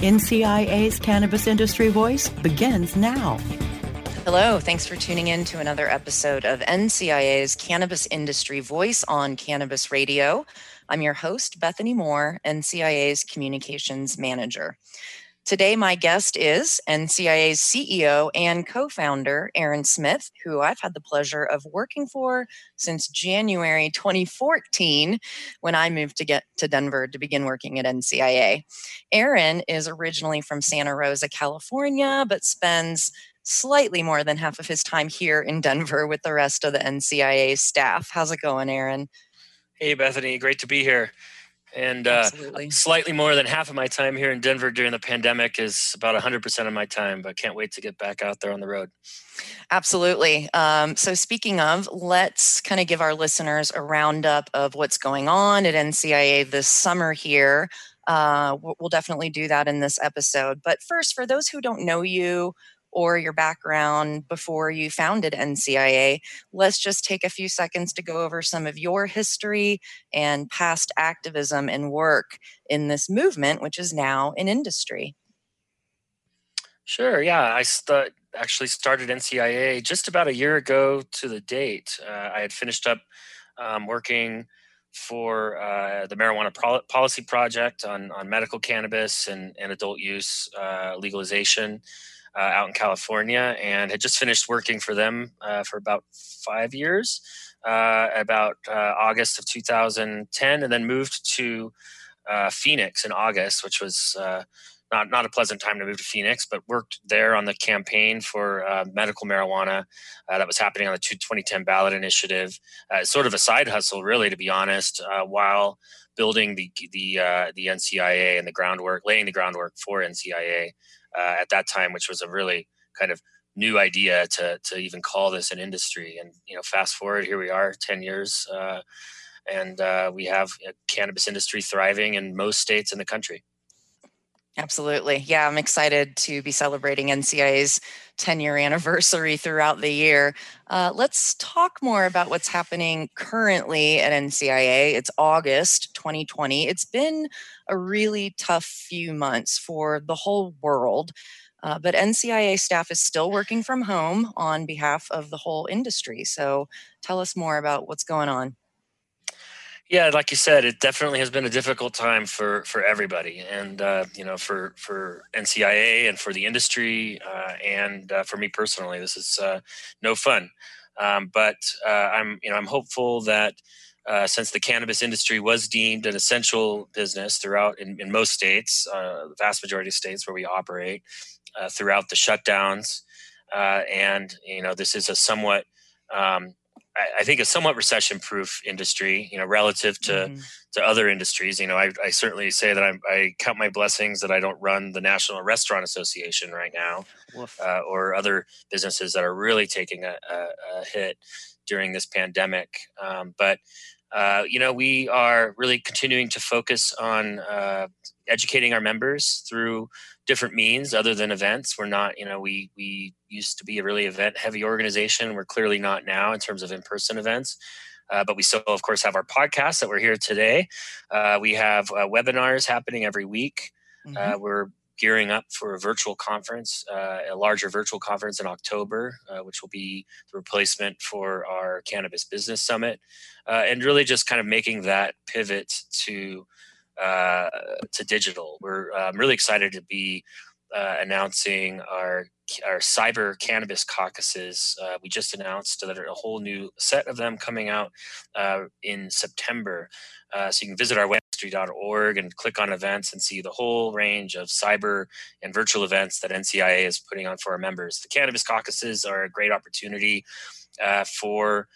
NCIA's Cannabis Industry Voice begins now. Hello, thanks for tuning in to another episode of NCIA's Cannabis Industry Voice on Cannabis Radio. I'm your host, Bethany Moore, NCIA's Communications Manager. Today, my guest is NCIA's CEO and co founder, Aaron Smith, who I've had the pleasure of working for since January 2014 when I moved to get to Denver to begin working at NCIA. Aaron is originally from Santa Rosa, California, but spends slightly more than half of his time here in Denver with the rest of the NCIA staff. How's it going, Aaron? Hey, Bethany, great to be here. And uh, slightly more than half of my time here in Denver during the pandemic is about 100% of my time, but can't wait to get back out there on the road. Absolutely. Um, so, speaking of, let's kind of give our listeners a roundup of what's going on at NCIA this summer here. Uh, we'll definitely do that in this episode. But first, for those who don't know you, or your background before you founded NCIA, let's just take a few seconds to go over some of your history and past activism and work in this movement, which is now an industry. Sure. Yeah, I st- actually started NCIA just about a year ago to the date. Uh, I had finished up um, working for uh, the Marijuana Pro- Policy Project on, on medical cannabis and, and adult use uh, legalization uh, out in California and had just finished working for them uh, for about five years, uh, about uh, August of 2010, and then moved to uh, Phoenix in August, which was uh, not not a pleasant time to move to Phoenix, but worked there on the campaign for medical marijuana that was happening on the 2010 ballot initiative. sort of a side hustle, really, to be honest, while building the the the NCIA and the groundwork, laying the groundwork for NCIA uh, at that time, which was a really kind of new idea to to even call this an industry. And you know, fast forward, here we are, ten years, uh, and uh, we have a cannabis industry thriving in most states in the country. Absolutely. Yeah, I'm excited to be celebrating NCIA's 10 year anniversary throughout the year. Uh, let's talk more about what's happening currently at NCIA. It's August 2020. It's been a really tough few months for the whole world. Uh, but NCIA staff is still working from home on behalf of the whole industry. So tell us more about what's going on. Yeah, like you said, it definitely has been a difficult time for for everybody, and uh, you know, for for NCIA and for the industry, uh, and uh, for me personally, this is uh, no fun. Um, but uh, I'm you know I'm hopeful that uh, since the cannabis industry was deemed an essential business throughout in, in most states, the vast majority of states where we operate, throughout the shutdowns, and you know this is a somewhat um, I, think a somewhat recession-proof industry, you know, relative to mm-hmm. to other industries. You know, I, I certainly say that I'm, i count my blessings that I don't run the National Restaurant Association right now, uh, or other businesses that are really taking a, a, a hit during this pandemic. Um, but uh, you know, we are really continuing to focus on uh, educating our members through different means other than events. We're not, you know, we we used to be a really event heavy organization. We're clearly not now in terms of in person events. Uh, but we still, of course, have our podcast that we're here today. Uh, we have uh, webinars happening every week. Uh, mm-hmm. we're gearing up for a virtual conference, uh, a larger virtual conference in October, uh, which will be the replacement for our Cannabis Business Summit, and really just kind of making that pivot to uh, to digital. We're um, really excited to be uh, announcing our our cyber cannabis caucuses. Uh, we just announced that a whole new set of them coming out uh, in September. Uh, so you can visit our website.org and click on events and see the whole range of cyber and virtual events that NCIA is putting on for our members. The cannabis caucuses are a great opportunity uh, for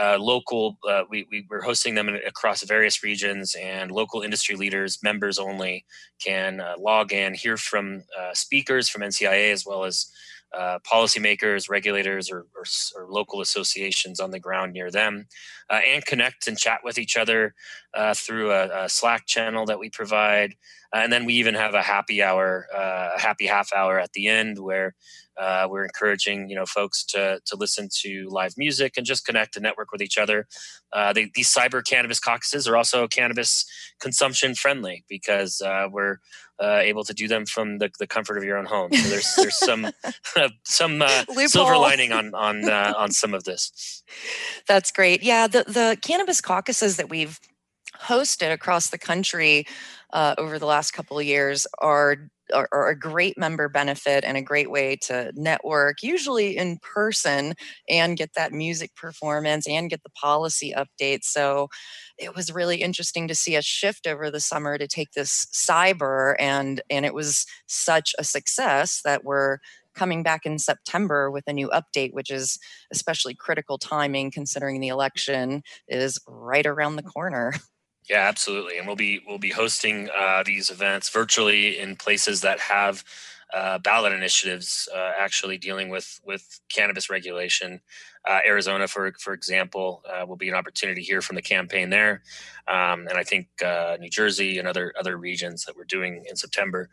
uh, local. Uh, we, we are hosting them across various regions, and local industry leaders, members only, can uh, log in, hear from uh, speakers from NCIA as well as uh, policymakers, regulators, or, or, or, local associations on the ground near them, uh, and connect and chat with each other uh, through a, a, Slack channel that we provide. Uh, and then we even have a happy hour, uh, a happy half hour at the end where uh, we're encouraging you know folks to to listen to live music and just connect and network with each other. They, these cyber cannabis caucuses are also cannabis consumption friendly because we're uh, able to do them from the, the comfort of your own home. So there's there's some uh, some uh, silver lining on on uh, on some of this. That's great. Yeah, the the cannabis caucuses that we've hosted across the country uh, over the last couple of years are are, are, a great member benefit and a great way to network, usually in person, and get that music performance and get the policy updates. So it was really interesting to see a shift over the summer to take this cyber and and it was such a success that we're coming back in September with a new update, which is especially critical timing considering the election is right around the corner. Yeah, absolutely, and we'll be we'll be hosting uh, these events virtually in places that have uh, ballot initiatives uh, actually dealing with with cannabis regulation. Uh, Arizona, for for example, uh, will be an opportunity here from the campaign there, um, and I think uh, New Jersey and other other regions that we're doing in September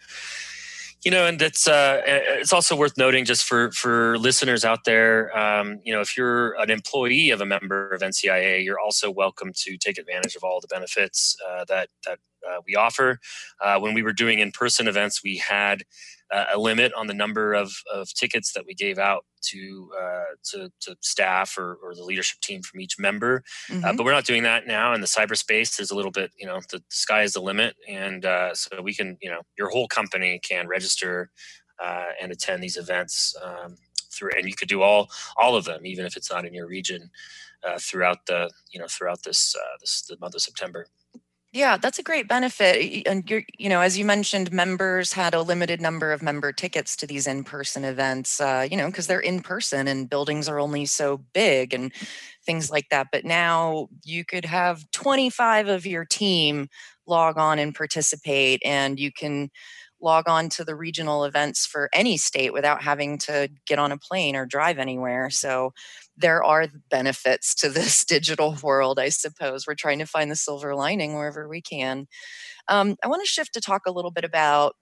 you know, and it's uh, it's also worth noting just for for listeners out there, um, you know, if you're an employee of a member of NCIA, you're also welcome to take advantage of all the benefits uh, that that uh, we offer. Uh, when we were doing in person events, we had uh, a limit on the number of, of tickets that we gave out to uh, to, to, staff or, or, the leadership team from each member. Uh, mm-hmm. But we're not doing that now. And the cyberspace, is a little bit, you know, the sky is the limit, and uh, so we can, you know, your whole company can register uh, and attend these events um, through, and you could do all all of them, even if it's not in your region, throughout the, you know, throughout this this the month of September. Yeah, that's a great benefit. And you're, you know, as you mentioned, members had a limited number of member tickets to these in-person events, uh, you know, because they're in person and buildings are only so big and things like that. But now you could have 25 of your team log on and participate, and you can log on to the regional events for any state without having to get on a plane or drive anywhere. So there are benefits to this digital world, I suppose. We're trying to find the silver lining wherever we can. Um, I want to shift to talk a little bit about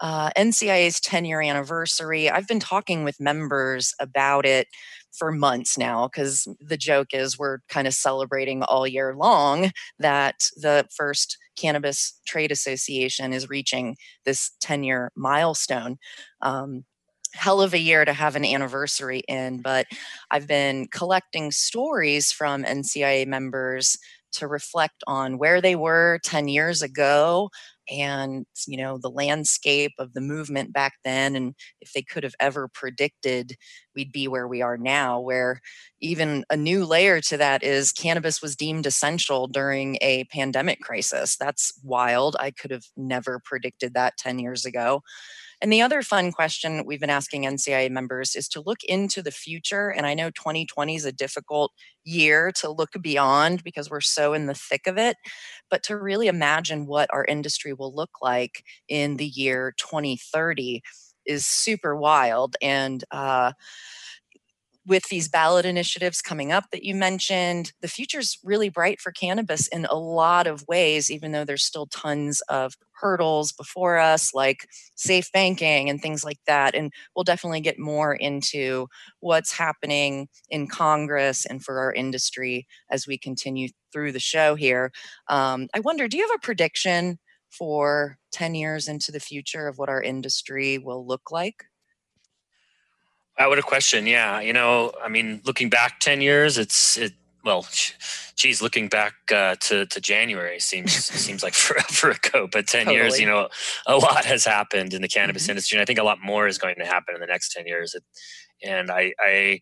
uh, NCIA's 10 year anniversary. I've been talking with members about it for months now because the joke is we're kind of celebrating all year long that the first Cannabis Trade Association is reaching this 10 year milestone. Um, hell of a year to have an anniversary in, but I've been collecting stories from NCIA members to reflect on where they were 10 years ago and you know the landscape of the movement back then and if they could have ever predicted we'd be where we are now where even a new layer to that is cannabis was deemed essential during a pandemic crisis. That's wild. I could have never predicted that 10 years ago and the other fun question we've been asking NCIA members is to look into the future. And I know 2020 is a difficult year to look beyond because we're so in the thick of it, but to really imagine what our industry will look like in the year 2030 is super wild. And, uh, with these ballot initiatives coming up that you mentioned, the future's really bright for cannabis in a lot of ways, even though there's still tons of hurdles before us, like safe banking and things like that. And we'll definitely get more into what's happening in Congress and for our industry as we continue through the show here. Um, I wonder, do you have a prediction for 10 years into the future of what our industry will look like? I would a question. Yeah, you know, I mean, looking back ten years, it's it. Well, geez, looking back uh, to to January seems seems like forever ago. But ten totally. years, you know, a lot has happened in the cannabis mm-hmm. industry, and I think a lot more is going to happen in the next ten years. And I, I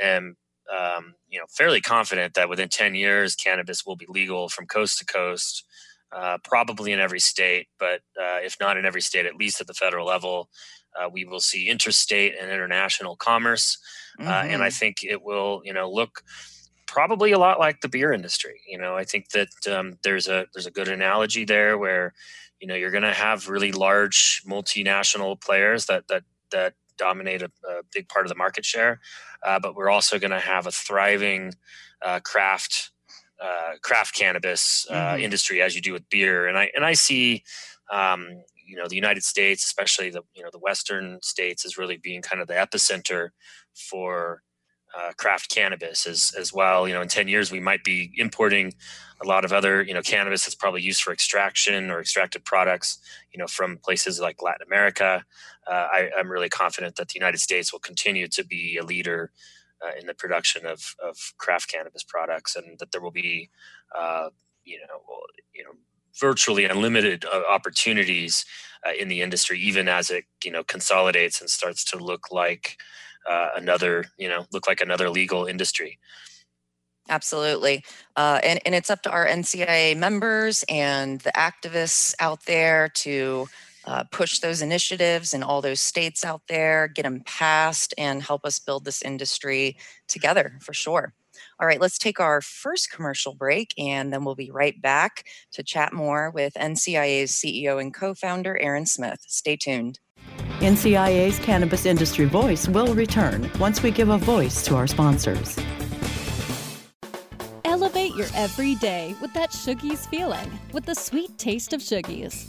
am, um, you know, fairly confident that within ten years, cannabis will be legal from coast to coast. Uh, probably in every state, but uh, if not in every state, at least at the federal level. Uh, we will see interstate and international commerce, mm-hmm. uh, and I mm-hmm. think it will, you know, look probably a lot like the beer industry. You know, I think that um, there's a there's a good analogy there where you know you're going to have really large multinational players that that that dominate a, a big part of the market share, uh, but we're also going to have a thriving uh, craft uh, craft cannabis uh, mm-hmm. industry as you do with beer. And I and I see. Um, you know the United States, especially the you know the Western states, is really being kind of the epicenter for uh, craft cannabis as as well. You know, in ten years we might be importing a lot of other you know cannabis that's probably used for extraction or extracted products. You know, from places like Latin America. Uh, I, am really confident that the United States will continue to be a leader uh, in the production of of craft cannabis products, and that there will be uh, you know you know virtually unlimited uh, opportunities uh, in the industry, even as it you know consolidates and starts to look like uh, another, you know, look like another legal industry. Absolutely. Uh, and, and it's up to our NCIA members and the activists out there to uh, push those initiatives in all those states out there, get them passed, and help us build this industry together for sure. All right, let's take our first commercial break and then we'll be right back to chat more with NCIA's CEO and co founder, Aaron Smith. Stay tuned. NCIA's Cannabis Industry Voice will return once we give a voice to our sponsors. Elevate your everyday with that Shoogies feeling with the sweet taste of Shoogies.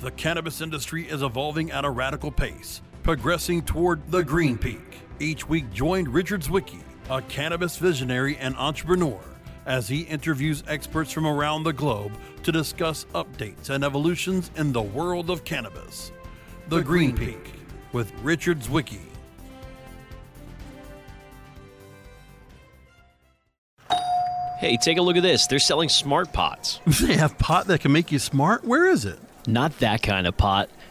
The cannabis industry is evolving at a radical pace, progressing toward the green peak. Each week, join Richard Zwicky a cannabis visionary and entrepreneur, as he interviews experts from around the globe to discuss updates and evolutions in the world of cannabis. The, the Green, Green Peak, Peak with Richard Zwicky. Hey, take a look at this. They're selling smart pots. They have pot that can make you smart? Where is it? Not that kind of pot.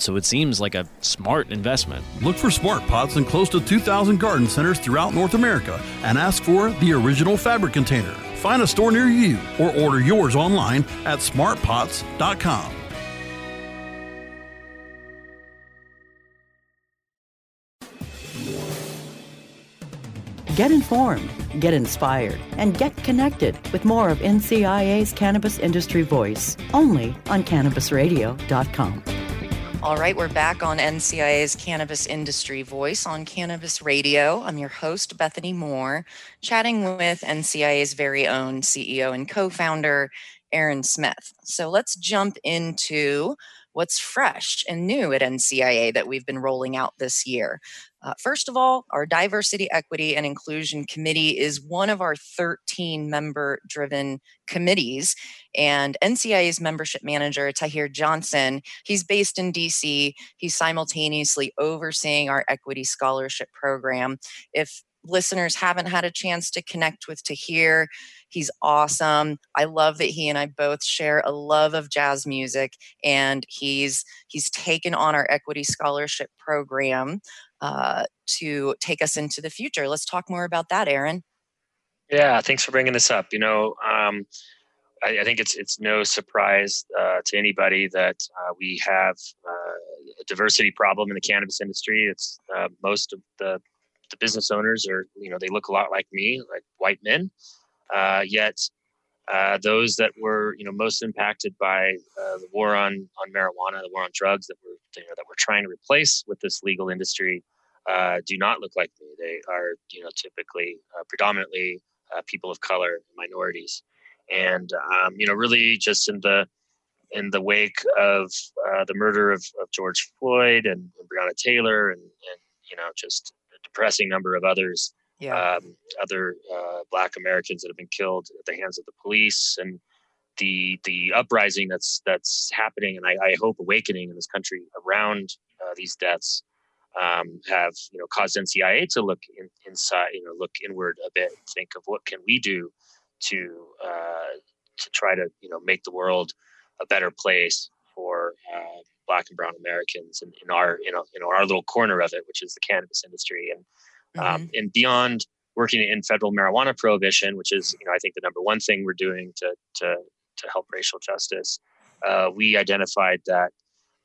so it seems like a smart investment. Look for smart pots in close to 2,000 garden centers throughout North America and ask for the original fabric container. Find a store near you or order yours online at smartpots.com. Get informed, get inspired, and get connected with more of NCIA's Cannabis Industry Voice only on CannabisRadio.com. All right, we're back on NCIA's Cannabis Industry Voice on Cannabis Radio. I'm your host, Bethany Moore, chatting with NCIA's very own CEO and co founder, Aaron Smith. So let's jump into what's fresh and new at NCIA that we've been rolling out this year. Uh, first of all, our Diversity, Equity, and Inclusion Committee is one of our 13 member driven committees. And NCIA's membership manager, Tahir Johnson, he's based in DC. He's simultaneously overseeing our Equity Scholarship Program. If listeners haven't had a chance to connect with Tahir, he's awesome. I love that he and I both share a love of jazz music, and he's he's taken on our Equity Scholarship Program uh, to take us into the future. Let's talk more about that, Aaron. Yeah, thanks for bringing this up. You know, um, I, I, think it's it's no surprise uh, to anybody that uh, we have uh, a diversity problem in the cannabis industry. It's uh, most of the the business owners are you know they look a lot like me, like white men. Uh, yet uh, those that were you know most impacted by uh, the war on on marijuana, the war on drugs that we're you know, that we're trying to replace with this legal industry uh, do not look like me. They are, you know, typically uh, predominantly uh, people of color, minorities, and um, you know, really just in the in the wake of the murder of, of, George Floyd and, and Breonna Taylor, and, and, you know, just a depressing number of others, yeah. um, other uh, Black Americans that have been killed at the hands of the police, and the the uprising that's that's happening, and I, I hope awakening in this country around uh, these deaths um, have you know caused NCIA to look in, inside, you know, look inward a bit, think of what can we do to uh, to try to you know make the world a better place for uh, Black and Brown Americans in, in our you know in our little corner of it, which is the cannabis industry, and um, mm-hmm. and beyond working in federal marijuana prohibition, which is you know I think the number one thing we're doing to to to help racial justice. Uh, we identified that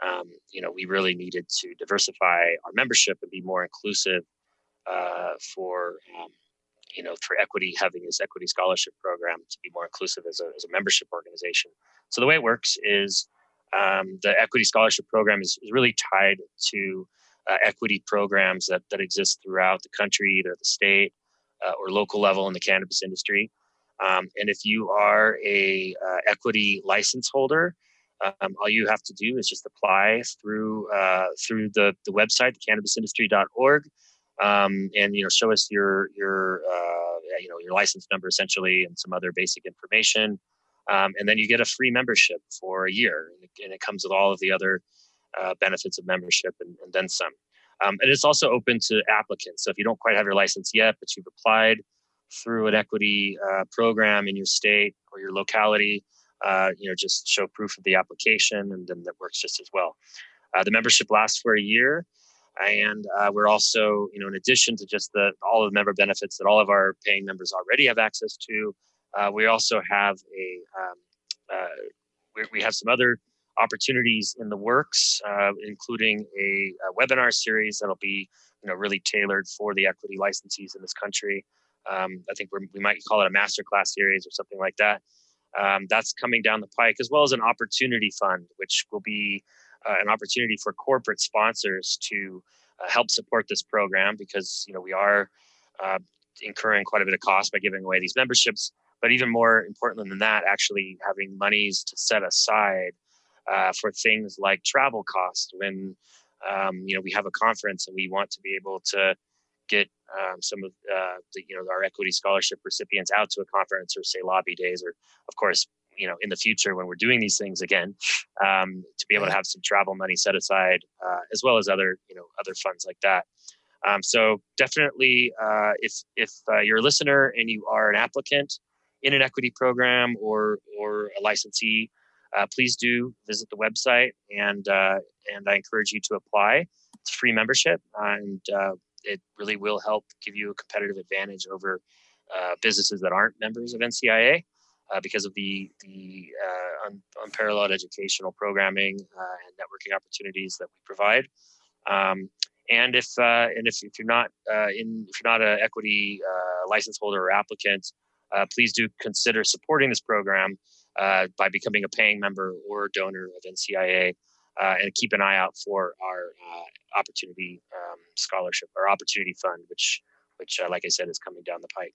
um, you know we really needed to diversify our membership and be more inclusive uh, for um, you know for equity having this equity scholarship program to be more inclusive as a, as a membership organization so the way it works is um, the equity scholarship program is, is really tied to uh, equity programs that, that exist throughout the country either the state uh, or local level in the cannabis industry. Um, and if you are a uh, equity license holder um, all you have to do is just apply through uh, through the, the website cannabisindustry.org um, and you know show us your your uh, you know your license number essentially and some other basic information. Um, and then you get a free membership for a year and it, and it comes with all of the other uh, benefits of membership and, and then some. Um, and it's also open to applicants. So if you don't quite have your license yet but you've applied through an equity uh, program in your state or your locality uh, you know just show proof of the application and then that works just as well. Uh, the membership lasts for a year. And uh, we're also, you know, in addition to just the all of the member benefits that all of our paying members already have access to, uh, we also have a um, uh, we, we, have some other opportunities in the works, uh, including a, a, webinar series that'll be, you know, really tailored for the equity licensees in this country. Um, I think we might call it a masterclass series or something like that. Um, that's coming down the pike, as well as an opportunity fund, which will be uh, an opportunity for corporate sponsors to uh, help support this program because you know we are uh, incurring quite a bit of cost by giving away these memberships. But even more important than that, actually having monies to set aside uh, for things like travel costs when um, you know we have a conference and we want to be able to get um, some of uh, the you know our equity scholarship recipients out to a conference or say lobby days or of course you know in the future when we're doing these things again um, to be able to have some travel money set aside uh, as well as other you know other funds like that. Um, so definitely uh, if if uh, you're a listener and you are an applicant in an equity program or or a licensee uh, please do visit the website and uh, and I encourage you to apply. It's free membership and uh, it really will help give you a competitive advantage over businesses that aren't members of NCIA uh, because of the the uh, un, unparalleled educational programming uh, and networking opportunities that we provide. Um, and if uh, and if, if you're not uh, in if you're not an equity license holder or applicant, please do consider supporting this program by becoming a paying member or donor of NCIA. and keep an eye out for our opportunity um, scholarship or opportunity fund, which which, like I said, is coming down the pike.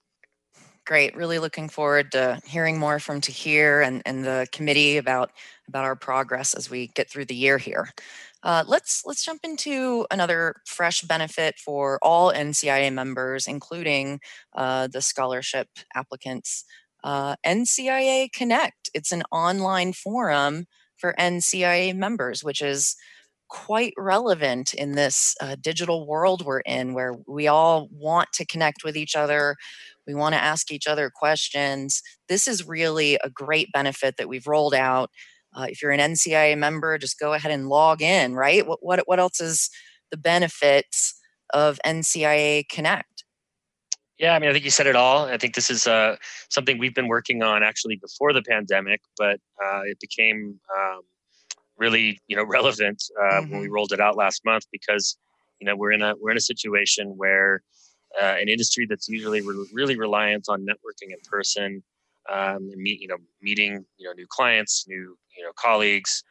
Great. Really looking forward to hearing more from Tahir and, and the committee about about our progress as we get through the year here. Uh, let's let's jump into another fresh benefit for all NCIA members, including uh, the scholarship applicants. Uh, NCIA Connect. It's an online forum for NCIA members, which is quite relevant in this uh, digital world we're in, where we all want to connect with each other. We want to ask each other questions. This is really a great benefit that we've rolled out. Uh, if you're an NCIA member, just go ahead and log in, right? What, what, what else is the benefits of NCIA Connect? Yeah, I mean, I think you said it all. I think this is uh, something we've been working on actually before the pandemic, but uh, it became um, really, you know, relevant uh, mm-hmm. when we mm-hmm. rolled it out last month because, you know, we're in a we're in a situation where uh, an industry that's usually re- really reliant on networking in person, um, and meet you know meeting you know new clients, new you know colleagues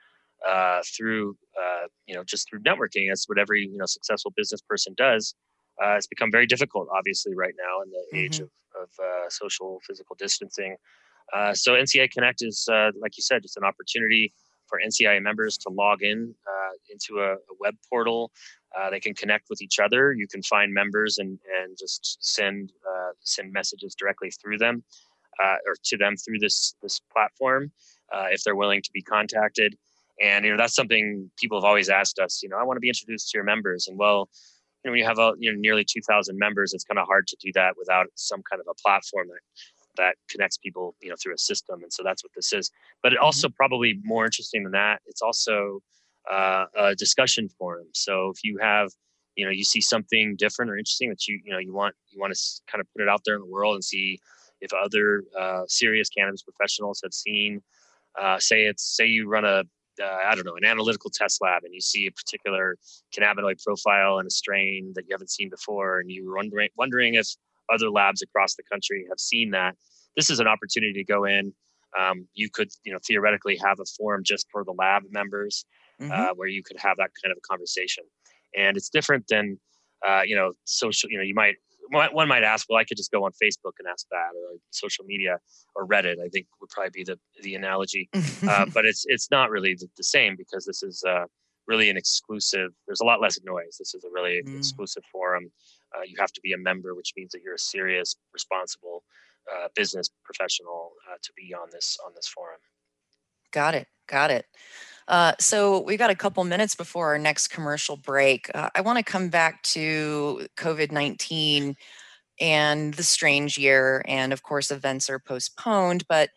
uh, through uh, you know just through networking. That's what every you know successful business person does. Uh, it's become very difficult, obviously, right now in the mm-hmm. age of, of uh, social physical distancing. Uh, so NCIA Connect is, uh, like you said, just an opportunity for NCIA members to log in uh, into a, a, web portal. Uh, they can connect with each other. You can find members and and just send send messages directly through them or to them through this this platform if they're willing to be contacted. And you know that's something people have always asked us. You know, I want to be introduced to your members, and well, you know, when you have a, you know nearly 2,000 members, it's kind of hard to do that without some kind of a platform that that connects people, you know, through a system. And so that's what this is. But it also mm-hmm. probably more interesting than that, it's also uh, a discussion forum. So if you have, you know, you see something different or interesting that you, you know, you want you want to kind of put it out there in the world and see if other uh, serious cannabis professionals have seen. Uh, say it's say you run a uh, I don't know, an analytical test lab and you see a particular cannabinoid profile in a strain that you haven't seen before, and you're wondering, wondering if other labs across the country have seen that, this is an opportunity to go in. Um, you could, you know, theoretically have a forum just for the lab members mm-hmm. uh, where you could have that kind of a conversation. And it's different than, uh, you know, social, you know, you might one might ask, well, I could just go on Facebook and ask that, or social media, or Reddit. I think would probably be the the analogy, uh, but it's it's not really the, the same because this is uh, really an exclusive. There's a lot less noise. This is a really mm. exclusive forum. Uh, you have to be a member, which means that you're a serious, responsible uh, business professional uh, to be on this on this forum. Got it. Got it. Uh, so we've got a couple minutes before our next commercial break. Uh, I want to come back to COVID 19 and the strange year. And of course, events are postponed, but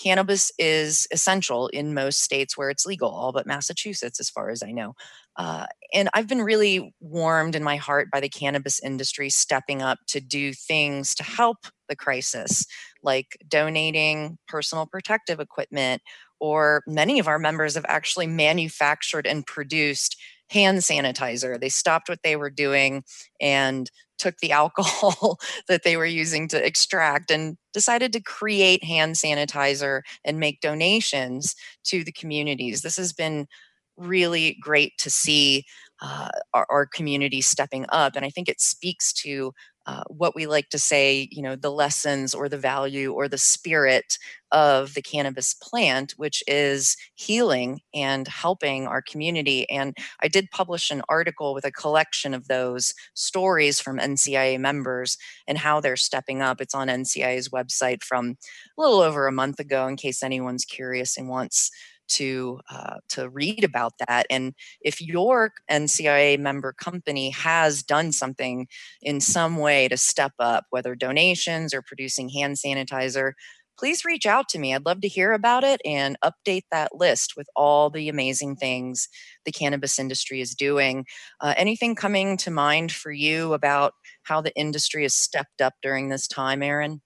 cannabis is essential in most states where it's legal, all but Massachusetts, as far as I know. Uh, and I've been really warmed in my heart by the cannabis industry stepping up to do things to help the crisis, like donating personal protective equipment or many of our members have actually manufactured and produced hand sanitizer. They stopped what they were doing and took the alcohol that they were using to extract and decided to create hand sanitizer and make donations to the communities. This has been really great to see uh, our, our community stepping up. And I think it speaks to uh, what we like to say, you know, the lessons or the value or the spirit of the cannabis plant, which is healing and helping our community. And I did publish an article with a collection of those stories from NCIA members and how they're stepping up. It's on NCIA's website from a little over a month ago, in case anyone's curious and wants to uh, to read about that. And if your NCIA member company has done something in some way to step up, whether donations or producing hand sanitizer, please reach out to me. I'd love to hear about it and update that list with all the amazing things the cannabis industry is doing. Uh, anything coming to mind for you about how the industry has stepped up during this time, Aaron?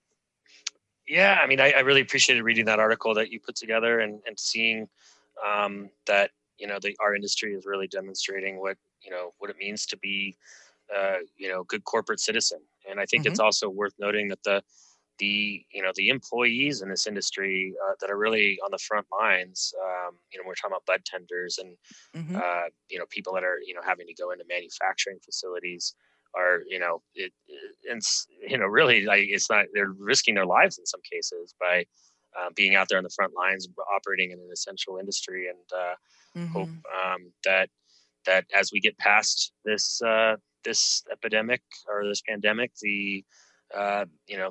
Yeah, I mean, I, I, really appreciated reading that article that you put together and, and seeing um, that you know the, our industry is really demonstrating what you know what it means to be uh, you know good corporate citizen. And I think mm-hmm. it's also worth noting that the the you know the employees in this industry uh, that are really on the front lines. Um, you know, we're talking about bud tenders and mm-hmm. uh, you know people that are you know having to go into manufacturing facilities are you know it, it's you know really like it's not they're risking their lives in some cases by uh, being out there on the front lines operating in an essential industry and uh, mm-hmm. hope um, that that as we get past this uh, this epidemic or this pandemic the uh, you know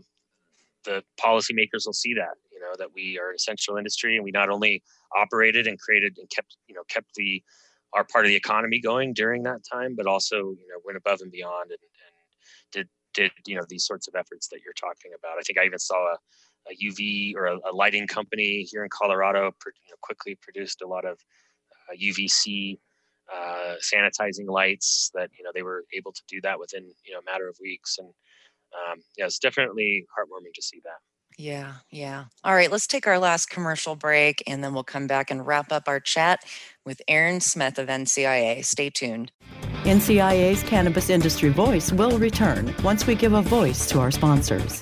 the policymakers will see that you know that we are an essential industry and we not only operated and created and kept you know kept the our part of the economy going during that time, but also you know went above and beyond and, and did did you know these sorts of efforts that you're talking about. I think I even saw a, a UV or a, a, lighting company here in Colorado you know, quickly produced a lot of uh, UVC uh, sanitizing lights that you know they were able to do that within you know a matter of weeks and um, yeah it's definitely heartwarming to see that yeah, yeah. All right, let's take our last commercial break and then we'll come back and wrap up our chat with Aaron Smith of NCIA. Stay tuned. NCIA's Cannabis Industry Voice will return once we give a voice to our sponsors.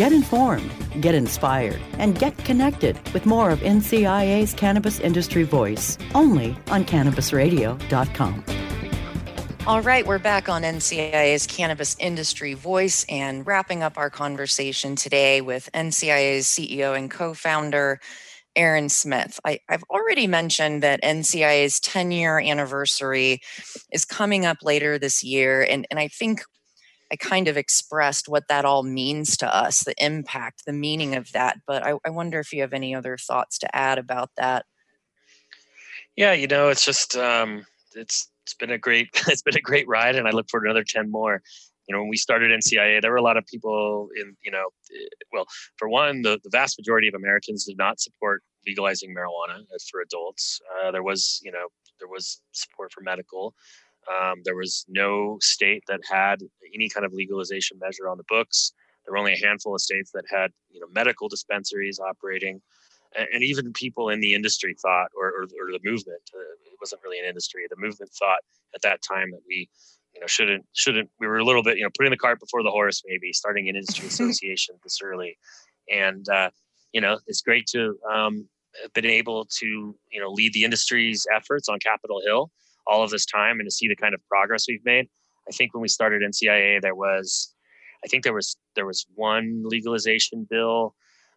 Get informed, get inspired, and get connected with more of NCIA's Cannabis Industry Voice only on CannabisRadio.com. All right, we're back on NCIA's Cannabis Industry Voice and wrapping up our conversation today with NCIA's CEO and co founder, Aaron Smith. I, have already mentioned that NCIA's 10 year anniversary is coming up later this year, and, and I think I kind of expressed what that all means to us, the impact, the meaning of that. But I, I wonder if you have any other thoughts to add about that. Yeah, you know, it's just um, it's it's been a great it's been a great ride, and I look forward to another ten more. You know, when we started NCIA, there were a lot of people in you know, eh, well, for one, the, the vast majority of Americans did not support legalizing marijuana for adults. Uh, there was you know there was support for medical. Um, there was no state that had any kind of legalization measure on the books. There were only a handful of states that had, you know, medical dispensaries operating, and, and even people in the industry thought, or, or, or the movement, uh, it wasn't really an industry. The movement thought at that time that we, you know, shouldn't shouldn't. We were a little bit, you know, putting the cart before the horse, maybe starting an industry association this early, and uh, you know, it's great to um, have been able to, you know, lead the industry's efforts on Capitol Hill all of this time and to see the kind of progress we've made. I think when we started NCIA, there was, I think there was there was one legalization bill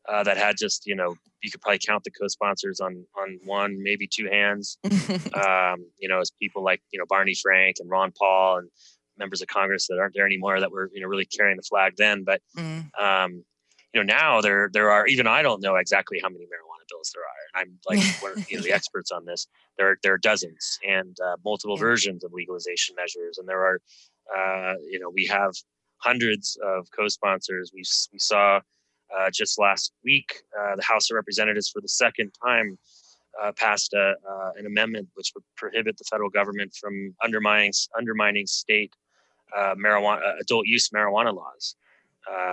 uh, that had just you know you could probably count the co-sponsors on on one maybe two hands. um, you know, as people like you know Barney Frank and Ron Paul and members of Congress that aren't there anymore that were you know really carrying the flag then. But mm. um, you know now there there are even I don't know exactly how many marijuana bills there are. and I'm like one of you know, the experts on this. There are there are dozens and uh, multiple versions of legalization measures, and there are uh, you know we have hundreds of co-sponsors. We we saw uh, just last week uh, the House of Representatives for the second time uh, passed a, uh, an amendment which would prohibit the federal government from undermining undermining state marijuana adult use marijuana laws.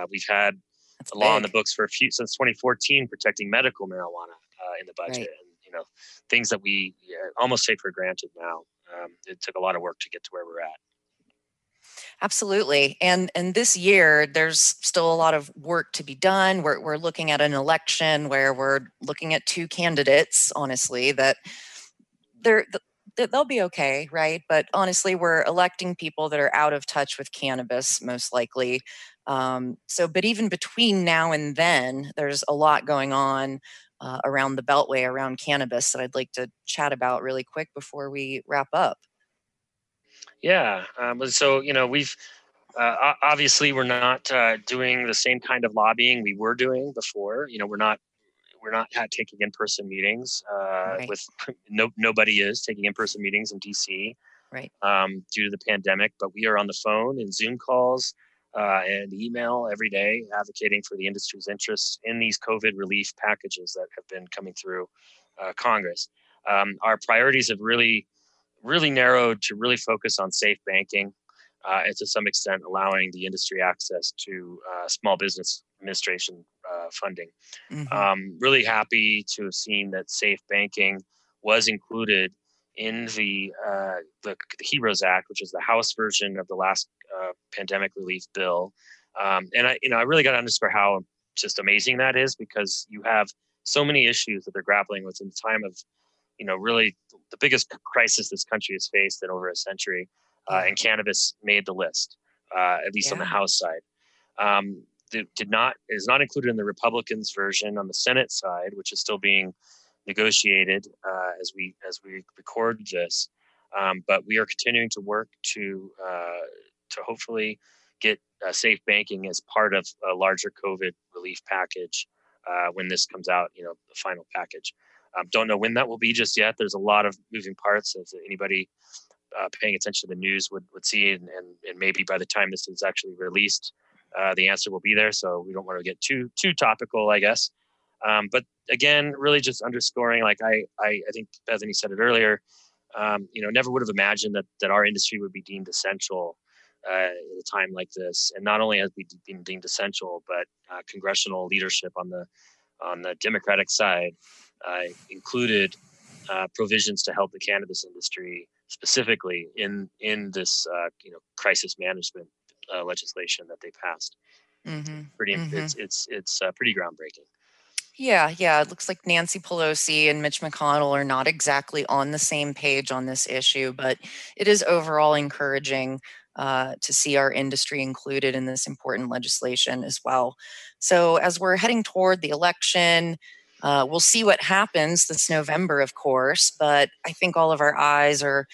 we've had That's a law in the books for a few since 2014 protecting medical marijuana uh, in the budget, right. and you know things that we almost take for granted now. Um, it took a lot of work to get to where we're at. Absolutely. And and this year there's still a lot of work to be done. We're we're looking at an election where we're looking at two candidates, honestly, that they're that they'll be okay, right? But honestly, we're electing people that are out of touch with cannabis, most likely. Um, so, but even between now and then, there's a lot going on uh, around the Beltway around cannabis that I'd like to chat about really quick before we wrap up. Yeah. Um, so, you know, we've uh, obviously we're not uh, doing the same kind of lobbying we were doing before. You know, we're not we're not taking in-person meetings uh, right. with no nobody is taking in-person meetings in DC right um, due to the pandemic but we are on the phone and zoom calls uh, and email every day advocating for the industry's interests in these covid relief packages that have been coming through uh, congress um, our priorities have really really narrowed to really focus on safe banking uh, and to some extent allowing the industry access to uh, small business administration uh, funding. Mm-hmm. Um, really happy to have seen that safe banking was included in the, uh, the, the HEROES Act, which is the House version of the last uh, pandemic relief bill. Um, and I, you know, I really got to underscore how just amazing that is because you have so many issues that they're grappling with in the time of, you know, really the biggest crisis this country has faced in over a century. Uh, and cannabis made the list, uh, at least yeah. on the House side. Um, did not is not included in the Republicans version on the Senate side, which is still being negotiated uh, as we as we record this. Um, but we are continuing to work to uh, to hopefully get uh, safe banking as part of a larger COVID relief package uh, when this comes out. You know, the final package. Um, don't know when that will be just yet. There's a lot of moving parts. As anybody uh, paying attention to the news would would see, and, and, and maybe by the time this is actually released, uh, the answer will be there. So we don't want to get too too topical, I guess. Um, but again, really just underscoring, like I, I, I think Bethany said it earlier. Um, you know, never would have imagined that that our industry would be deemed essential uh, at a time like this. And not only has we been deemed essential, but uh, congressional leadership on the on the Democratic side uh, included uh, provisions to help the cannabis industry specifically in in this uh, you know crisis management uh, legislation that they passed. Mm-hmm. Pretty, mm-hmm. it's it's it's uh, pretty groundbreaking. Yeah, yeah. It looks like Nancy Pelosi and Mitch McConnell are not exactly on the same page on this issue, but it is overall encouraging uh, to see our industry included in this important legislation as well. So, as we're heading toward the election, uh, we'll see what happens this November, of course, but I think all of our eyes are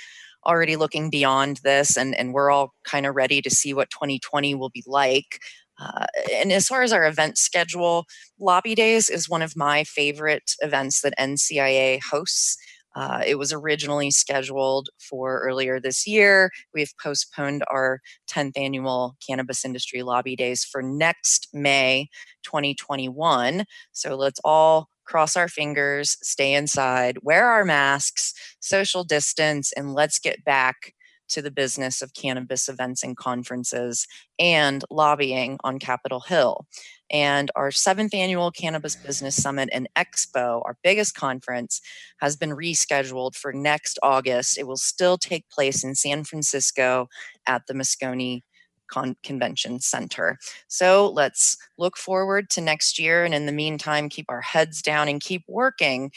already looking beyond this and, and we're all kind of ready to see what 2020 will be like. Uh, and as far as our event schedule, Lobby Days is one of my favorite events that NCIA hosts. Uh, it was originally scheduled for earlier this year. We've postponed our 10th annual Cannabis Industry Lobby Days for next May 2021. So let's all cross our fingers, stay inside, wear our masks, social distance, and let's get back to the business of cannabis events and conferences and lobbying on Capitol Hill. And our seventh annual Cannabis Business Summit and Expo, our biggest conference, has been rescheduled for next August. It will still take place in San Francisco at the Moscone Con- Convention Center. So let's look forward to next year. And in the meantime, keep our heads down and keep working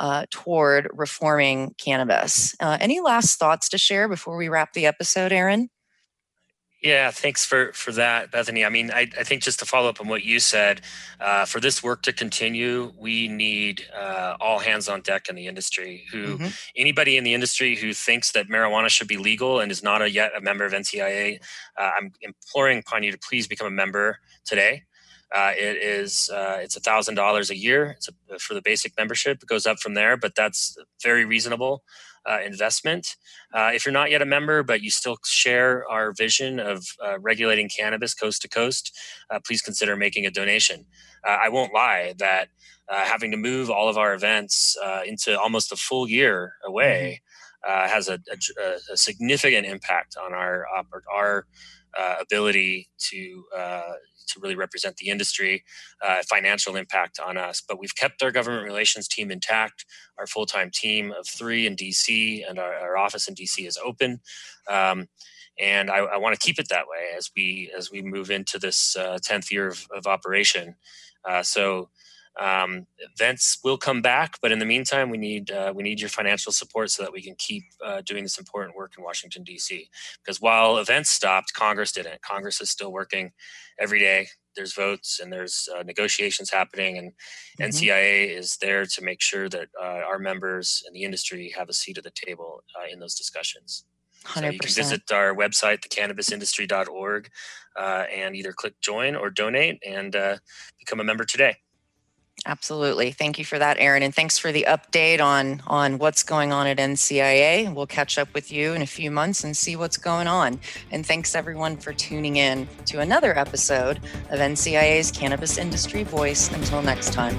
uh, toward reforming cannabis. Uh, any last thoughts to share before we wrap the episode, Aaron? Yeah, thanks for for that, Bethany. I mean, I, I think just to follow up on what you said, uh, for this work to continue, we need uh, all hands on deck in the industry. Who mm-hmm. anybody in the industry who thinks that marijuana should be legal and is not a, yet a member of NCIA, uh, I'm imploring upon you to please become a member today. Uh, it is uh, it's a thousand dollars a year. It's a, for the basic membership. It goes up from there, but that's very reasonable uh, investment. Uh, if you're not yet a member, but you still share our vision of uh, regulating cannabis coast to coast, uh, please consider making a donation. Uh, I won't lie that uh, having to move all of our events into almost a full year away mm-hmm. has a, a, a, significant impact on our our ability to to really represent the industry, uh, financial impact on us. But we've kept our government relations team intact. Our full time team of three in DC and our, our office in DC is open. Um, and I, I want to keep it that way as we as we move into this uh, tenth year of, of operation. Uh, so Um, events will come back, but in the meantime, we need uh, we need your financial support so that we can keep uh, doing this important work in Washington D.C. Because while events stopped, Congress didn't. Congress is still working every day. There's votes and there's uh, negotiations happening, and mm-hmm. NCIA is there to make sure that uh, our members and the industry have a seat at the table uh, in those discussions. 100%. So you can visit our website, thecannabisindustry.org, uh, and either click join or donate and uh, become a member today. Absolutely. Thank you for that, Aaron. And thanks for the update on, on what's going on at NCIA. We'll catch up with you in a few months and see what's going on. And thanks everyone for tuning in to another episode of NCIA's Cannabis Industry Voice. Until next time.